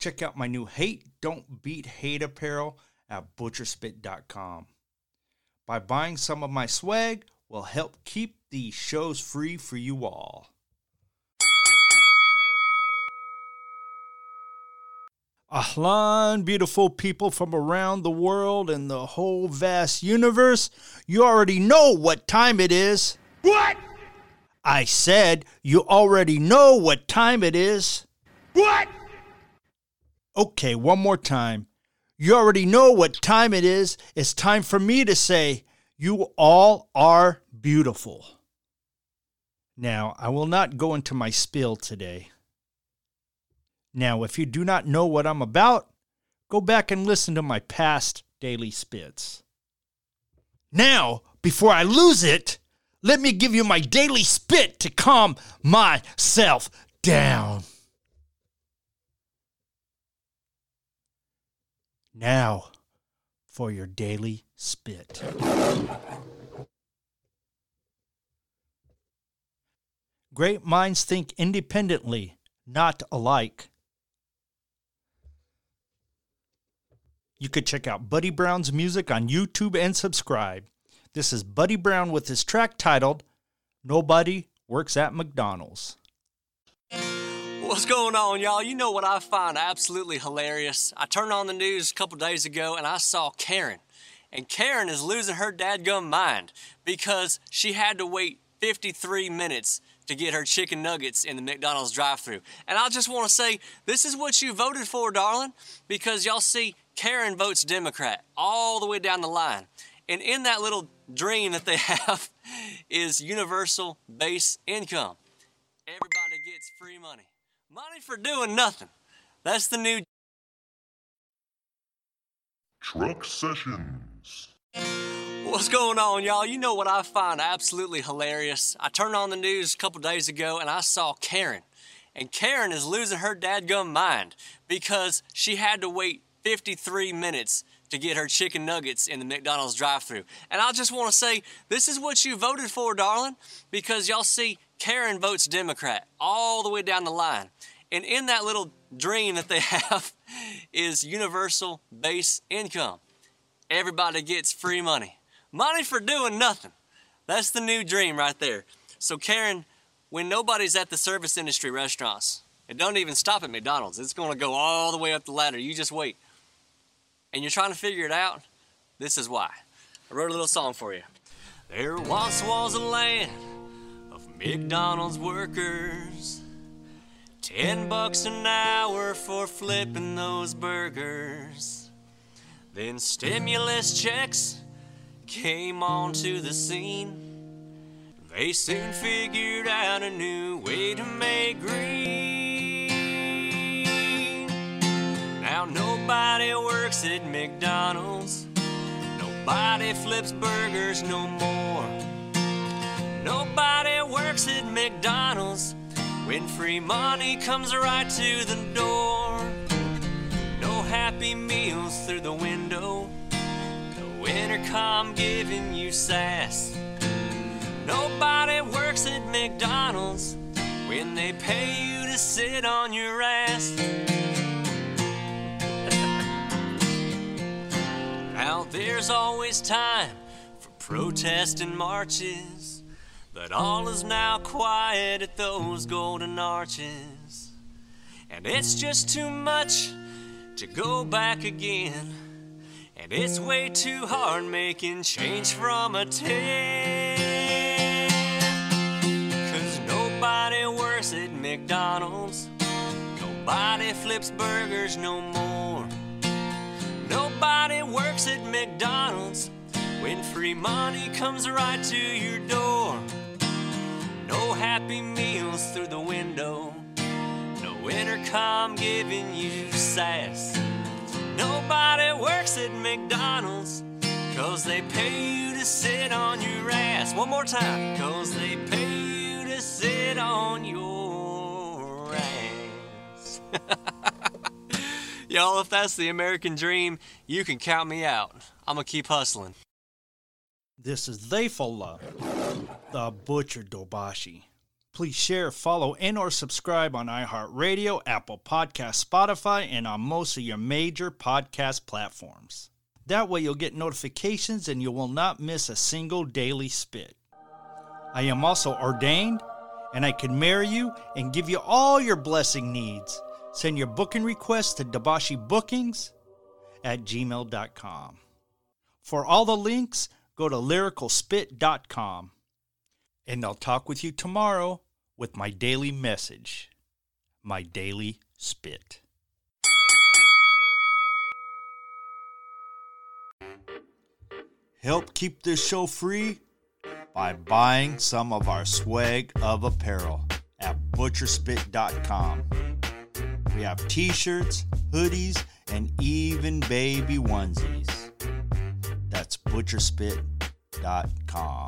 Check out my new Hate Don't Beat Hate apparel at butcherspit.com. By buying some of my swag will help keep these shows free for you all. Ahlan, beautiful people from around the world and the whole vast universe. You already know what time it is. What? I said you already know what time it is. What? Okay, one more time. You already know what time it is. It's time for me to say, You all are beautiful. Now, I will not go into my spiel today. Now, if you do not know what I'm about, go back and listen to my past daily spits. Now, before I lose it, let me give you my daily spit to calm myself down. Now, for your daily spit. Great minds think independently, not alike. You could check out Buddy Brown's music on YouTube and subscribe. This is Buddy Brown with his track titled Nobody Works at McDonald's. What's going on, y'all? You know what I find absolutely hilarious? I turned on the news a couple days ago and I saw Karen. And Karen is losing her dadgum mind because she had to wait 53 minutes to get her chicken nuggets in the McDonald's drive thru. And I just want to say, this is what you voted for, darling, because y'all see, Karen votes Democrat all the way down the line. And in that little dream that they have is universal base income. Everybody gets free money. Money for doing nothing. That's the new Truck Sessions. What's going on, y'all? You know what I find absolutely hilarious? I turned on the news a couple days ago and I saw Karen. And Karen is losing her dadgum mind because she had to wait 53 minutes to get her chicken nuggets in the McDonald's drive through And I just want to say, this is what you voted for, darling, because y'all see, Karen votes Democrat all the way down the line. And in that little dream that they have is universal base income. Everybody gets free money. Money for doing nothing. That's the new dream right there. So, Karen, when nobody's at the service industry restaurants, and don't even stop at McDonald's. It's to go all the way up the ladder. You just wait. And you're trying to figure it out? This is why. I wrote a little song for you. There once was a land of McDonald's workers. Ten bucks an hour for flipping those burgers. Then stimulus checks came onto the scene. They soon figured out a new way to make green. Now nobody works at McDonald's. Nobody flips burgers no more. Nobody works at McDonald's when free money comes right to the door. No happy meals through the window. No intercom giving you sass. Nobody works at McDonald's when they pay you to sit on your ass. There's always time for protest and marches, but all is now quiet at those golden arches. And it's just too much to go back again. And it's way too hard making change from a 10. Cause nobody works at McDonald's. Nobody flips burgers no more. Nobody works when free money comes right to your door. No happy meals through the window. No intercom giving you sass. Nobody works at McDonald's cause they pay you to sit on your ass. One more time. Cause they pay you to sit on your ass. Y'all, if that's the American dream, you can count me out. I'm gonna keep hustling. This is Theyfullah, the Butcher Dobashi. Please share, follow, and or subscribe on iHeartRadio, Apple Podcast, Spotify, and on most of your major podcast platforms. That way you'll get notifications and you will not miss a single daily spit. I am also ordained and I can marry you and give you all your blessing needs. Send your booking requests to Dabashi Bookings at gmail.com. For all the links, go to lyricalspit.com. And I'll talk with you tomorrow with my daily message, my daily spit. Help keep this show free by buying some of our swag of apparel at butcherspit.com. We have t shirts, hoodies, and even baby onesies. Butcherspit.com.